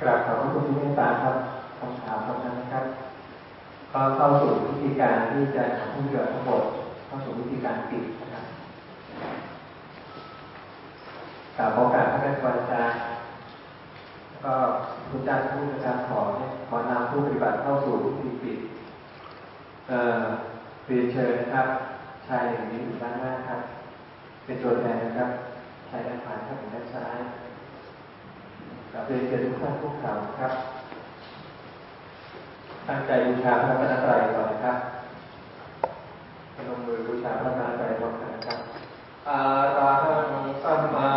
กราบขอบพระคุณที่เมตตาครับคำถามคำนั้นนะครับ ก็เข้าสู่วิธีการที่จะทำให้เกิดทั้งหมดเข้าสู่วิธีการปิดนะครับกราบโอกาสพระอาจารย์ก็คุณอาจารย์ผู้อาจารย์ขอเนี่ยขอนำผู้ปฏิบัติเข้าสู่วิธีปิดเอ่อเรียนเชิญนะครับชายอย่างนี้อยู่ด้านหน้าครับ เป็นตัวแทนนะครับชายด้านขวาครับด้านซ้าย กับเรียนเชิญทุกท่านทุกข่านครับ ตั้งใจบูชาพระรัตนตรัยก่อนนะครับลงมือบูชาพระรัตนตรัยก่อนนะครับอาราหังสัมมา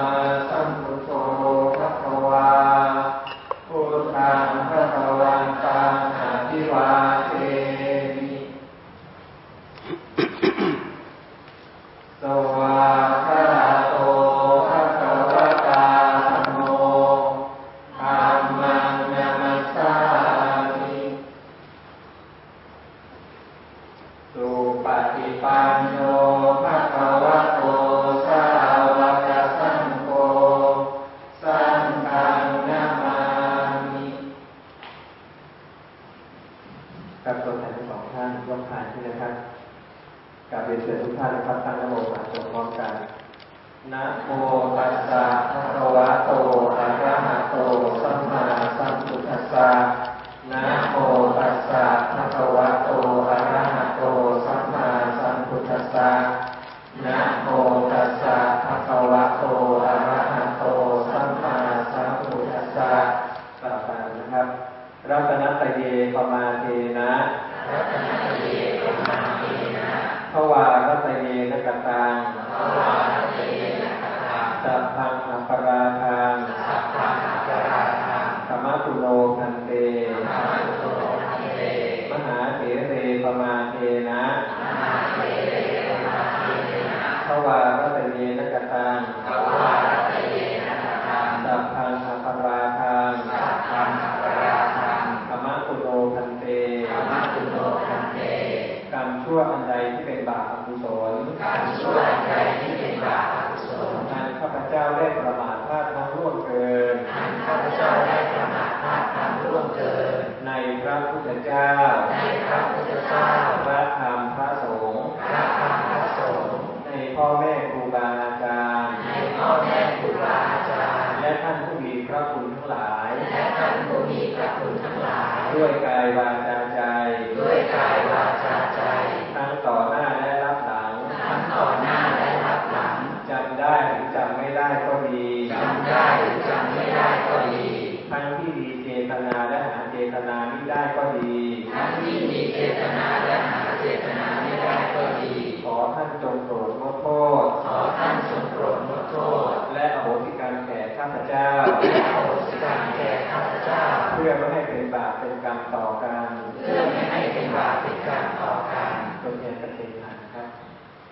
ได้หรือจำไม่ได้ก็ดี ทั้งที่มีเจตนาและหาเจตนาไม่ได้ก็ดี ทั้งที่มีเจตนาและหาเจตนาไม่ได้ก็ดี ขอท่านจงโปรดงดโทษ ขอท่านจงโปรดงดโทษ และอโหสิกรรมแก่ข้าพเจ้าและอโหสิกรรมแก่ข้าพเจ้า เพื่อไม่ให้เป็นบาปเป็นกรรมต่อกัน เพื่อไม่ให้เป็นบาปเป็นกรรมต่อกันตัวแทนประเทศไทยนะครับ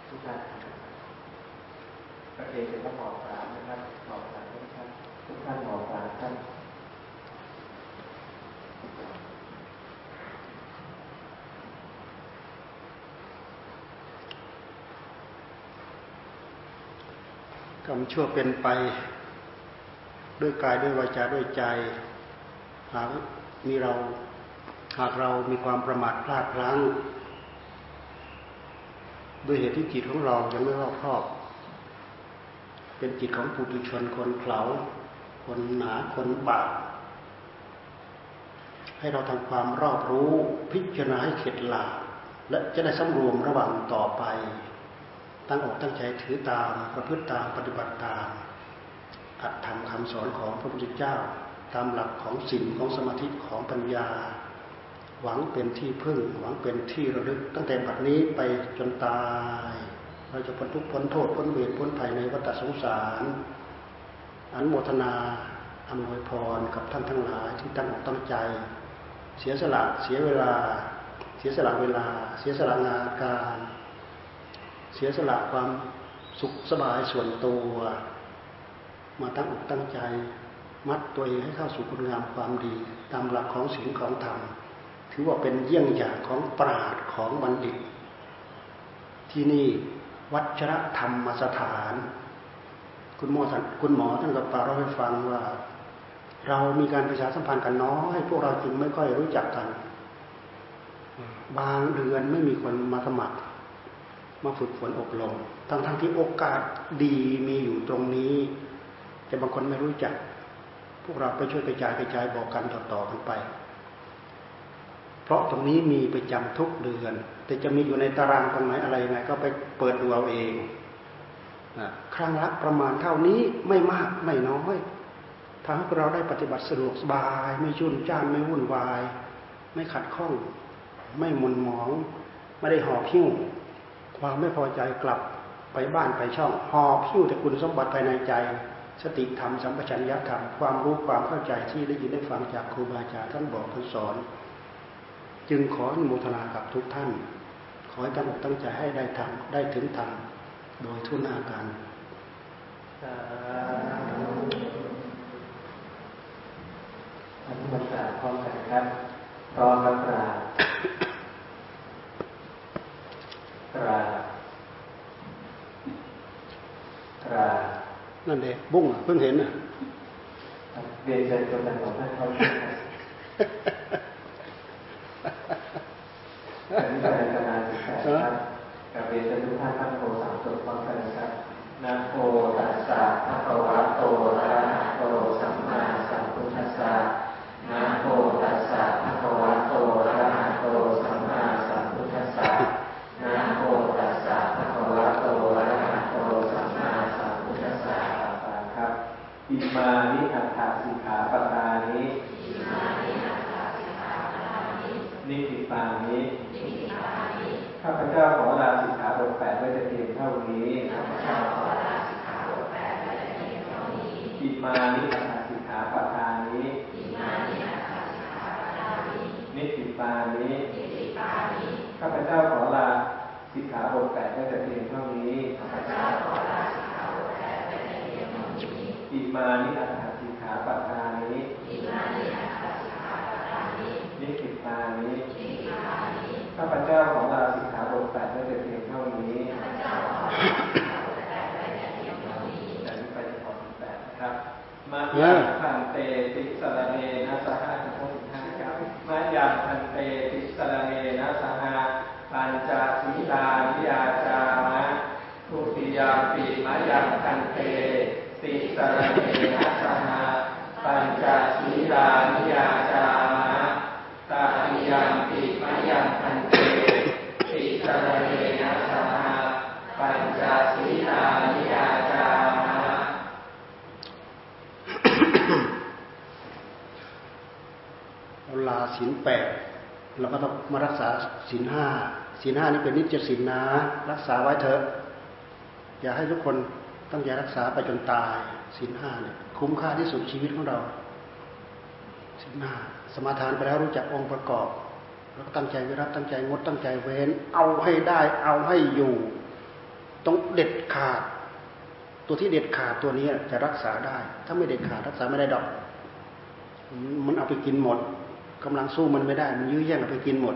ทุกท่านประเทศจะต้องหมอบสามนะครับหมอบสาม ท่านทุกท่านหมอบสาท่านกรรมชั่วเป็นไป ด้วยกายด้วยวาจาด้วยใจ หากมีเราหากเรามีความประมาทพลาดพลั้งด้วยเหตุที่จิตของเรายังไม่รอบครอบ เป็นจิตของปุถุชนคนเขลา คนหนาคนบาให้เราทำความรอบรู้พิจารณาให้เข็ดหลาบและจะได้สำรวมระหว่างต่อไป ตั้งอกตั้งใจถือตามประพฤติตามปฏิบัติตามอัดทำคำสอนของพระพุทธเจ้า ตามหลักของสิ่งของสมาธิของปัญญา หวังเป็นที่พึ่ง หวังเป็นที่ระลึก ตั้งแต่บัดนี้ไปจนตาย เราจะพ้นทุกข์พ้นโทษพ้นเวรพ้นภัยในวัฏสงสาร อนโมทนาอำนวยพรกับท่านทั้งหลายที่ตั้งอกตั้งใจ เสียสละเสียเวลา เสียสละเวลา เสียสละงานการ เสียสละความสุขสบายส่วนตัว มาตั้งอกตั้งใจ มัดตัวเองให้เข้าสู่คุณงามความดี ตามหลักของศีลของธรรมถือว่าเป็นเยี่ยงอย่างของปราดของบัณฑิต ที่นี่วัชรธรรมสถาน คุณหมอท่านคุณหมอท่านก็ปรารให้ฟังว่า เรามีการประชาสัมพันธ์กันน้อยพวกเราจึงไม่ค่อยรู้จักกัน บางเดือนไม่มีคนมาสมัคร มาฝึกฝนอบรมทั้งทั้งที่โอกาสดีมีอยู่ตรงนี้ แต่บางคนไม่รู้จัก พวกเราไปช่วยกระจายกระจายบอกกันต่อๆกันไป เพราะตรงนี้มีประจำทุกเดือน แต่จะมีอยู่ในตารางตรงไหนอะไรไงก็ไปเปิดดูเอาเอง ครั้งละประมาณเท่านี้ไม่มากไม่น้อยทำให้เราได้ปฏิบัติสะดวกสบาย ไม่ชุ่นจ้านไม่วุ่นวาย ไม่ขัดข้อง ไม่มุนหมอง ไม่ได้หอบหิ้วความไม่พอใจกลับไปบ้านไปช่องหอบหิ้วแต่คุณสมบัติภายในใจ สติธรรมสัมปชัญญะธรรมความรู้ความเข้าใจที่ได้ยินได้ฟังจากครูบาอาจารย์ท่านบอกท่านสอน จึงขออนุโมทนากับทุกท่าน ขอให้ตั้งอกตั้งใจให้ได้ทำได้ถึงธรรม โดยทุนอาการอนุโมทนาพร้อมกันครับพร้อมรับกราบกราบกราบนั่นเองบุ้งเพิ่งเห็นอะเรียนเชิญคนทั้งสองท่านเข้าชมอันนี้เป็นการศึกษาครับกับเรียนเชิญทุกท่านตั้งโพสามจบพร้อมกันนะครับนะโมตัสสะภะคะวะโตอะระหะโตสัมมาสัมพุทธัสสะนะโมตัสสะภะคะวะโตอะระหะโตสัมมาสัมพุทธัสสะนะโมตัสสะภะคะวะโตอะระหะโตสัมมาสัมพุทธัสสะครับ อิมานิอัตถสิกขาปทานิอิมานิอัตถสิกขาปทานินิติปานินิติปานิข้าพเจ้าขอลาสิกขาบทแปดไว้แต่เพียงเท่านี้ข้าพเจ้าขอลาสิกขาบทแปดไว้แต่เพียงเท่านี้อิมานิอัฏฐสิกขาปทานิอิมานิอัฏฐสิกขาปทานินิกขิปามินิกขิปามิข้าพเจ้าขอลาสิกขาบทแปดไว้แต่เพียงเท่านี้ข้าพเจ้าขอลา อิมานิอัฏฐสิกขาปทานิอิมานิอัฏฐสิกขาปทานินิกขิปามินิกขิปามิข้าพเจ้าขอลาสิกขาบทแปดไว้แต่เพียงเท่านี้ข้าพเจ้าขอลาสิกขาบทแปดไว้แต่เพียงเท่านี้จากนี้ไปจะขอสิบแปดนะครับมายังพันเตติสระเนนะสหะทั้งหมดห้าครับมายังพันเตติสระเนนะสหะปัญจสีลานิยาจามะทุติยาปีมายังพันเตติ สระเนนะสหะปัญจสีลานิยาจามะตาติยามปีมะยังภันเตติสะระเณนะสะหะปัญจสีลานิยาจามะเราลาศีลแปดเราก็ต้องมารักษาศีลห้าศีลห้านี่เป็นนิจศีลนะ รักษาไว้เถอะ อย่าให้ทุกคน ต้องอย่ารักษาไปจนตายศีลห้าเนี่ยคุ้มค่าที่สุดชีวิตของเราศีลห้าสมาทานไปแล้วรู้จักองค์ประกอบ แล้วก็ตั้งใจวิรัตตั้งใจงดตั้งใจเว้น เอาให้ได้เอาให้อยู่ ต้องเด็ดขาด ตัวที่เด็ดขาดตัวนี้จะรักษาได้ ถ้าไม่เด็ดขาดรักษาไม่ได้ดอก มันเอาไปกินหมดกำลังสู้มันไม่ได้ มันยื้อแย่งเอาไปกินหมด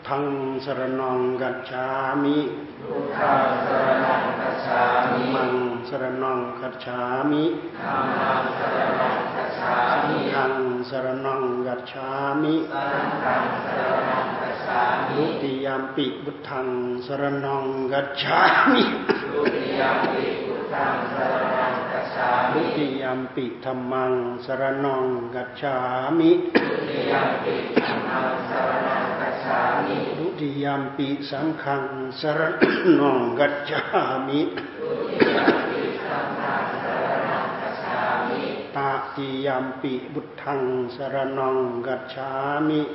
ต ทังสรนังกัจฉามิบุตทังสรนังกัจฉามิมังสรนังกัจฉามิธัมมังสรนังกัจฉามิสังฆังสรนังกัจฉามิสังฆังสรนังกัจฉามิดุติยามปิบุตทังสรนังกัจฉามิดุติยามปิบุตทังสรนังกัจฉามิดุติยามปิธรรมังสรนังกัจฉามิดุติยามปิธรรมังสรนัง มิดุติยามปิสังฆังสรนังกัจฉามิดุติยามปิสังฆังสรนังกัจฉามิตติยัมปิบุตทังสรนังกัจฉามิต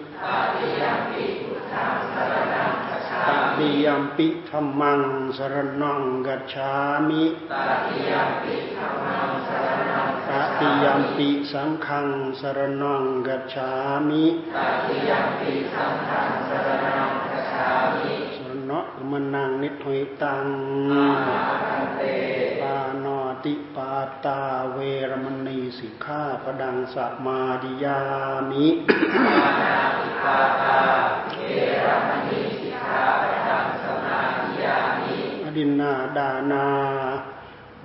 ติยัมปิพุทธังสรนังกัจฉามิตติยัมปิธรรมังสรนังกัจฉามิตติยัมปิธรรมังสรนัง ตติยัมปิสังฆังสรนังกัจฉามิตติยัมปิสังฆังสรนังกัจฉามิสรณะมนังนิทุยตังปานอติปาตาเวรมณีสิกขาปดังสัมมาดิยามิปานาติปาตาเวรมณีสิกขาปดังสัมมาดิยามิอดินนาดานา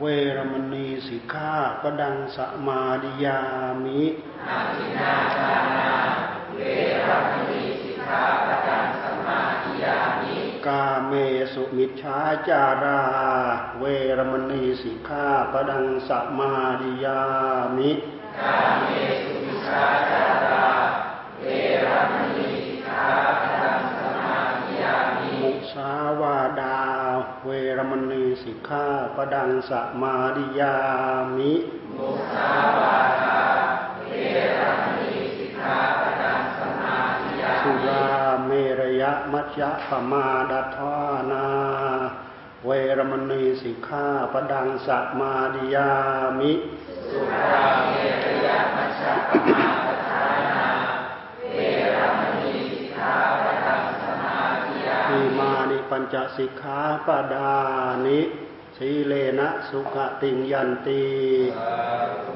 เวรมณีสิกขาปดังสัมมาดิยามิอดินนาดานาเวรมณีสิกขาปดังสัมมาดิยามิ กาเมสุมิชฌาจารา เวรมณีสิกขาปดังสัมมาดิยามิ กาเมสุมิชฌาจารา เวรมณีสิกขาปดังสัมมาดิยามิ มุสาวาดา เวรมณีสิกขาปดังสัมมาดิยามิมุสาวาดาเวรมณีสิกขาปดังสัมมาดิยามิสุราเมรยะมัจยะปมาดาทานา เวรมณีสิกขาปดังสัมมาดิยามิ สุราเมรยะมัจยะปมาดาทานา จสิกขาปดานิสีเลนะสุขติงยันตี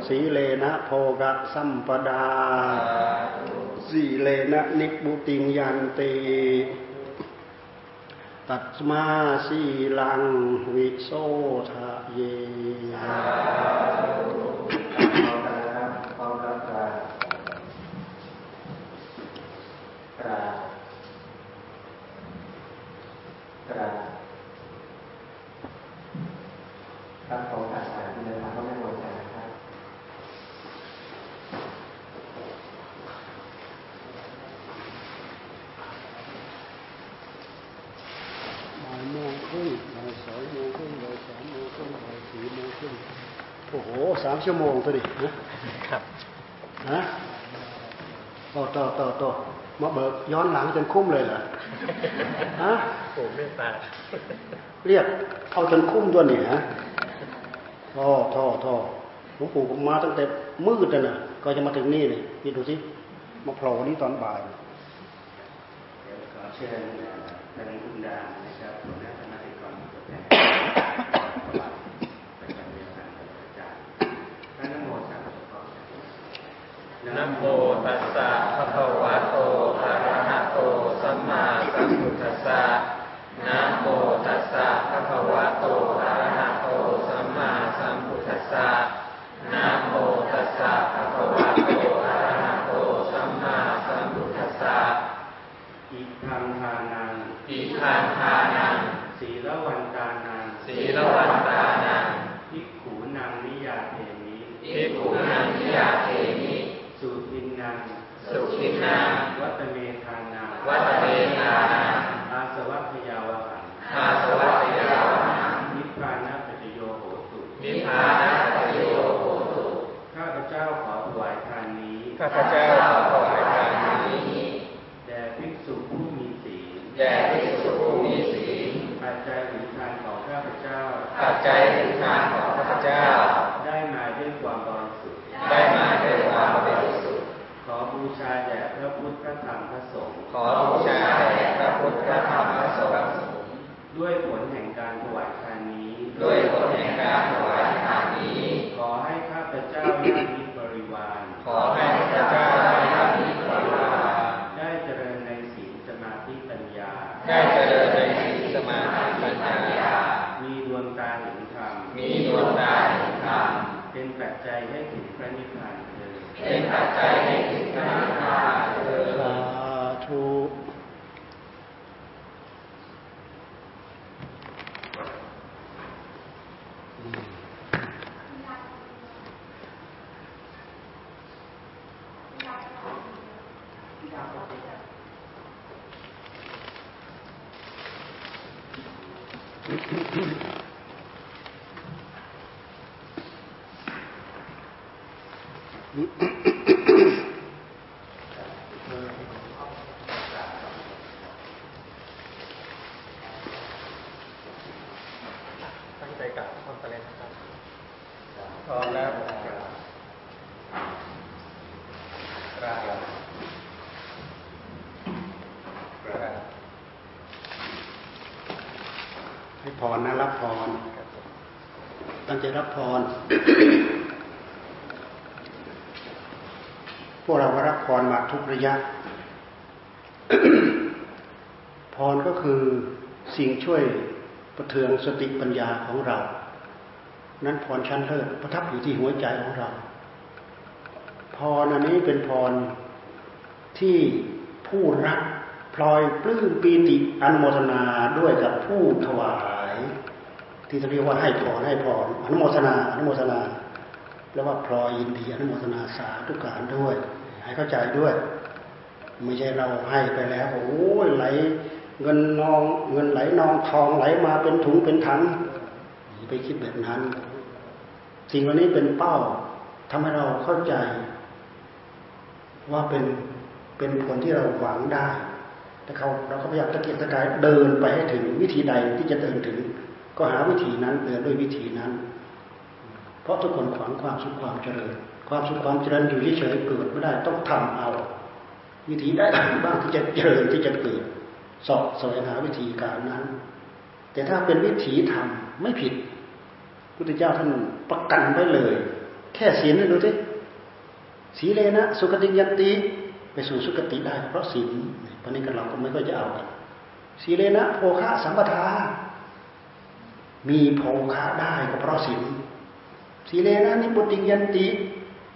สีเลนะโพกะสัมปดา สีเลนะนิบุติงยันตีตัตมาสีลังวิโสทะเย พร้อมกันนะครับพร้อมกันกราบกราบกราบครับของการอ่านที่เดินทางก็ไม่หมดใจนะครับ บ่ายโมงครึ่งบ่ายสองโมงครึ่งบ่ายสามโมงครึ่งบ่ายสี่โมงครึ่งโอ้โหสามชั่วโมงตัวดินะครับฮะต่อต่อต่อต่อมาเบิกย้อนหลังจนคุ้มเลยเหรอฮะโอ้เมตตาเรียกเอาจนคุ้มตัวนี่ฮะท่อท่อท่อหลวงปู่ผมมาตั้งแต่มืดน่ะก็จะมาถึงนี่นี่นี่ดูสิมาโผล่นี่ตอนบ่ายเดี๋ยวขอเชิญท่านคุณดานะครับหัวหน้าคณะกรรมการตัวแทนประจำเรียนทางอาจารย์ท่านนโมสามจบก่อน นะโมตัสสะภะคะวะโตอะระหะโตสัมมาสัมพุทธัสสะนะโมตัสสะภะคะวะโตอะระหะโตสัมมาสัมพุทธัสสะนะโมตัสสะภะคะวะโตอะระหะโตสัมมาสัมพุทธัสสะอิทังทานังอิทังทานัง ศีลวันตานัง ศีลวันตานัง ภิกขุนังนิยาเทมิ ภิกขุนังนิยาเทมิ สุทินนัง สุขินัง วัตเมธานัง วัตเตนานัง อาสวัคยาวหัง อาสวัตยาวหัง นิพพานะปัจจโยโหตุ นิพพานะปโยโหตุ ข้าพเจ้าขอถวายทานนี้ ข้าพเจ้าขอถวายทานนี้ แด่ภิกษุผู้มีศีล แด่ภิกษุผู้มีศีล ปัจจัยหรือทานของข้าพเจ้า ปัจจัยถึงทานของข้าพเจ้า ได้มาด้วยความบริสุทธิ์ ได้มาด้วยความบริสุทธิ์ ขอบูชาแด่พระพุทธพระธรรมพระสงฆ์ ขอบูชาแด่พระพุทธพระธรรมพระสงฆ์ ด้วยผลแห่งการถวายทานนี้ ด้วยผลแห่งการถวายทานนี้ ขอให้ข้าพเจ้าญาติมิตรบริวาร ขอให้ข้าพเจ้าได้รับนิพพาน ได้เจริญในศีลสมาธิปัญญา ได้เจริญในศีลสมาธิปัญญา มีดวงตาเห็นธรรม มีดวงตาเห็นธรรม เป็นปัจจัยให้ถึงพระนิพพานเถิด เป็นปัจจัยให้ถึงพระนิพพานเถิด สาธุ น ตั้งใจกลับพร้อมกันเลยนะครับพร้อมแล้วกราบกราบให้พรนะรับพรตั้งใจรับพร พวกเราก็รับพรมาทุกระยะ พรก็คือสิ่งช่วยประเทืองสติปัญญาของเรา นั้นพรชั้นเลิศประทับอยู่ที่หัวใจของเรา พรอันนี้เป็นพรที่ผู้รับพลอยปลื้มปีติอนุโมทนาด้วยกับผู้ถวาย ที่เรียกว่าให้พรให้พรอนุโมทนาอนุโมทนาแล้วว่าพลอยยินดีอนุโมทนาสาธุการด้วย ให้เข้าใจด้วย ไม่ใช่เราให้ไปแล้วโอ้ยไหล เงินนอง เงินไหลนองทองไหลมาเป็นถุงเป็นถังไปคิดแบบนั้น สิ่งวันนี้เป็นเป้าทำให้เราเข้าใจ ว่าเป็นเป็นผลที่เราหวังได้แต่เขาเราก็พยายามตะเกียกตะกายเดินไปให้ถึงวิธีใดที่จะเดินถึง ก็หาวิธีนั้นเดินด้วยวิธีนั้น เพราะทุกคนขวางความสุขความเจริญ ความสุขความเจริญอยู่เฉยๆเกิดไม่ได้ต้องทำเอา วิธีได้บ้างที่จะเจริญที่จะเกิดสอบแสวงหาวิธีการนั้น แต่ถ้าเป็นวิถีทำไม่ผิดพุทธเจ้าท่านประกันไว้เลย แค่ศีลนดูสิสีเลนะ สุกติยันติไปสู่สุกติได้ เพราะศีลวันนี้กันเราก็ไม่ค่อยจะเอากันสีเลนะโภคะสัมปทา มีโภคะได้ก็เพราะศีลสีเลนะนิพุติยันติ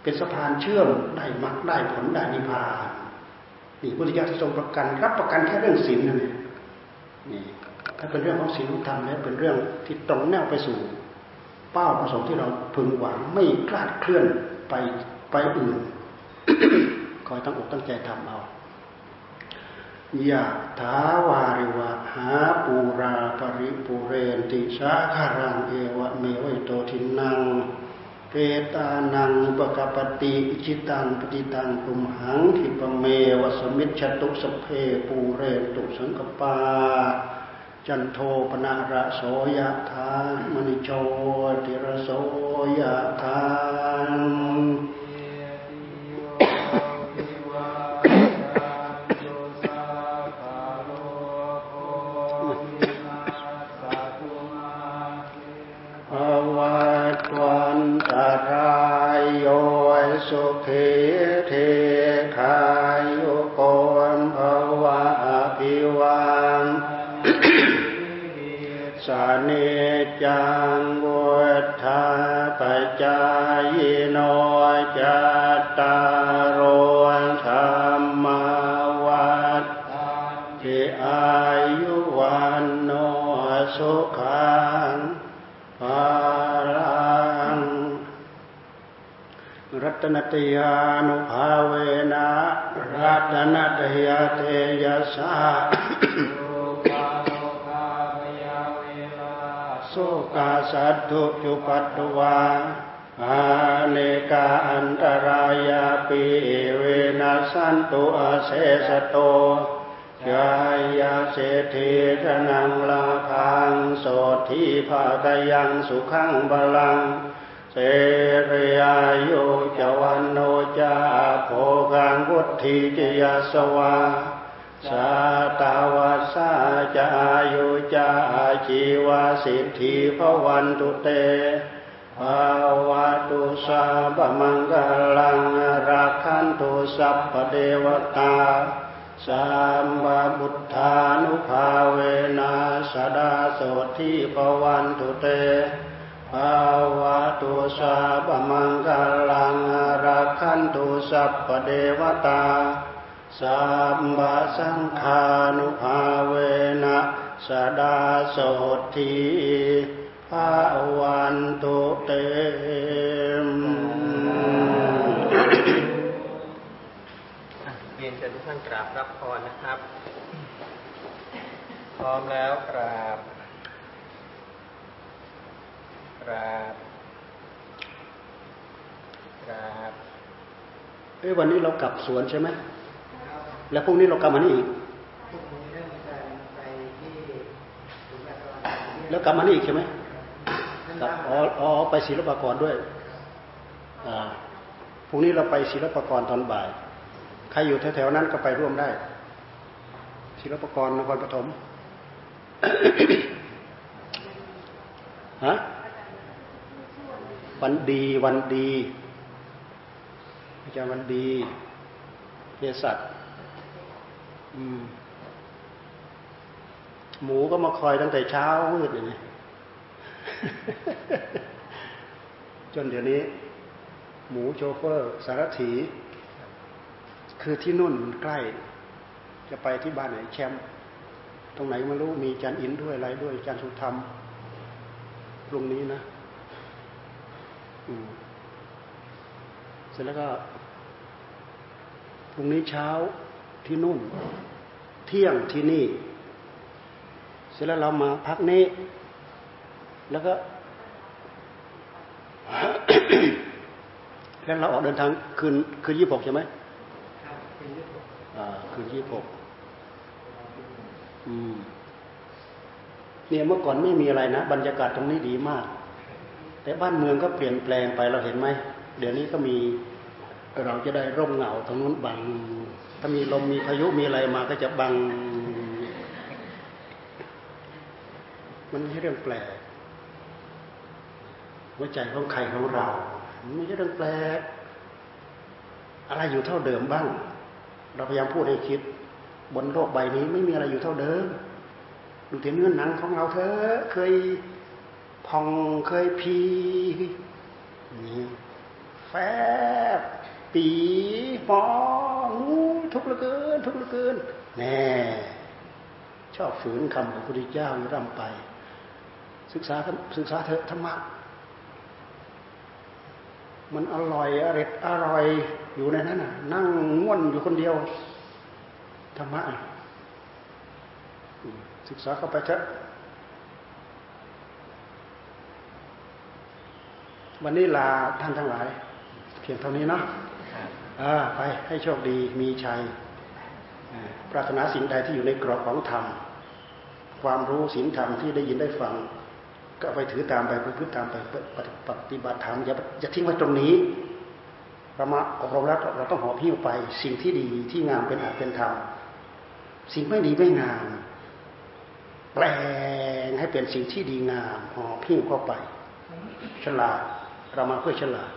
เป็นสะพานเชื่อมได้มรรคได้ผลได้นิพพานนี่พุทธิยถาทรงประกัน รับประกันแค่เรื่องศีลนั่นเองนี่ถ้าเป็นเรื่องของศีลธรรมแล้วเป็นเรื่องที่ตรงแนวไปสู่ เป้าประสงค์ที่เราพึงหวังไม่คลาดเคลื่อนไปไปอื่นคอยตั้งอกตั้งใจทำเอายะถาวาริวะหาปูราปะริปูเรนติสาคะรังเอวะเมวะอิโตทินนัง เปตานังอุปะกัปปะติอิจฉิตังปัตถิตังตุมหังขิปปะเมวะสะมิชฌะตุสัพเพปูเรนตุสังกปา จันโทปนาระโสยะธามณิโชติระโสยะธา สกาสัตถุจุปัตตวาอาเนกาอันตรายาปีเวนัสันตุอาเสสโตยายาเศรษฐีธนังลาพังโสทีภาคยังสุขังบาลัง เสรีอายุจวันโนจาโภกังวุฒิจยาสวา สาตาวัสาจะอายุจะอาชีวาสิทธิพวันตุเตภาวะตุสาบมังกลังรักขันตุสัพพเดวตาสัมมาบุทธานุภาเวนะสดาโสทิพวันตุเตภาวะตุสาบมังกลังรักขันตุสัพพเดวตา สัมบาสังฆานุภาเวนะสดาโสทีภาวันตุเตมเรียนเชิญทุกท่านกราบรับพรนะครับ พร้อมแล้วกราบกราบกราบเอ้ยวันนี้เรากลับสวนใช่ไหม แล้วพรุ่งนี้เรากลับมานี่อีกพรุ่งนี้เริ่มจะไปที่ศูนย์ราชการแล้วกลับมานี่อีกใช่ไหมท่านครับตั้งอ๋ออ๋อไปศิลปากรด้วยอ่าพรุ่งนี้เราไปศิลปากรตอนบ่าย ใครอยู่แถวๆนั้นก็ไปร่วมได้ ศิลปากรนครปฐมฮะวันดีวันดี อาจารย์วันดีเภสัชอืม หมูก็มาคอยตั้งแต่เช้ามืดเลยนะจนเดี๋ยวนี้ หมูโชเฟอร์ สารถี คือที่นู่นใกล้ จะไปที่บ้านไหนแชมป์ตรงไหนไม่รู้มีจันอินด้วยอะไรด้วยจันสุธรรมพรุ่งนี้นะเสร็จแล้วก็พรุ่งนี้เช้า ที่นู่น เที่ยงที่นี่ เสร็จแล้วเรามาพักนี้ แล้วก็แล้วเราออกเดินทางคืนคืนยี่หกใช่ไหมครับเป็นยุคอ่าคืนยี่หกอืมเนี่ยเมื่อก่อนไม่มีอะไรนะ บรรยากาศตรงนี้ดีมาก แต่บ้านเมืองก็เปลี่ยนแปลงไปเราเห็นไหม เดี๋ยวนี้ก็มีเราจะได้ร่มเงาตรงนู้นบัง ถ้ามีลมมีพายุมีอะไรมาก็จะบัง มันไม่ใช่เรื่องแปลกหัวใจของใครของเรา ไม่ใช่เรื่องแปลก อะไรอยู่เท่าเดิมบ้าง เราพยายามพูดให้คิด บนโลกใบนี้ไม่มีอะไรอยู่เท่าเดิม ดูแต่เนื้อหนังของเราเธอเคยพองเคยพีนี่แฟบ ปีหมองูทุกข์เหลือเกิน ทุกข์เหลือเกินแน่ชอบฝืนคำของพระพุทธเจ้าอยู่ร่ำไป ศึกษาศึกษาเถอะธรรมะมันอร่อยอร็ดอร่อยอยู่ในนั้นน่ะ นั่งง่วนอยู่คนเดียวธรรมะศึกษาเข้าไปเถอะวันนี้ลาท่านทั้งหลาย เพียงเท่านี้เนาะ อ่าไปให้โชคดีมีชัยปรารถนาสิ่งใดที่อยู่ในกรอบของธรรม ความรู้ศีลธรรมที่ได้ยินได้ฟัง ก็ไปถือตามไปปพฤติตามไปปฏิบัติธรรมอย่าอย่าทิ้งไว้ตรงนี้เรามาอบรมแล้วเราต้องหอบพิ้วไป สิ่งที่ดีที่งามเป็นอาจเป็นธรรมสิ่งไม่ดีไม่งาม แปลงให้เป็นสิ่งที่ดีงามหอบพิ้วเข้าไป ฉลาดเรามาเพื่อฉลาด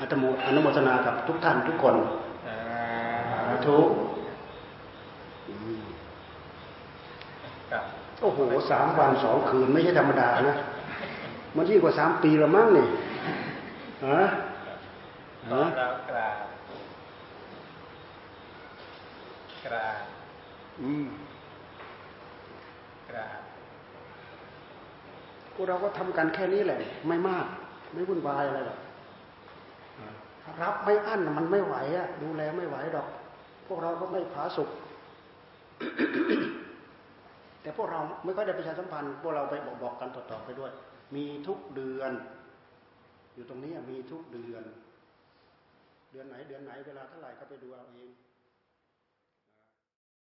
อัตโมอนุโมทนากับทุกท่านทุกคนอ่าสาธุอืมกับโอ้โหสามวันสองคืนไม่ใช่ธรรมดานะ มันยิ่งกว่าสามปีละมั้งนี่ฮะตอฮะนเรากราบกราบอืมกราบพวกเราก็ทำกันแค่นี้แหละ ไม่มาก ไม่วุ่นวายอะไรหรอก รับไม่อั้นมันไม่ไหวอะดูแลไม่ไหวหรอก พวกเราก็ไม่ผาสุกแต่พวกเราไม่ค่อยได้ประชาสัมพันธ์พวกเราไปบอกบอกกันต่อๆไปด้วย มีทุกเดือน อยู่ตรงนี้มีทุกเดือน เดือนไหน เดือนไหนเวลาเท่าไหร่ก็ไปดูเอาเอง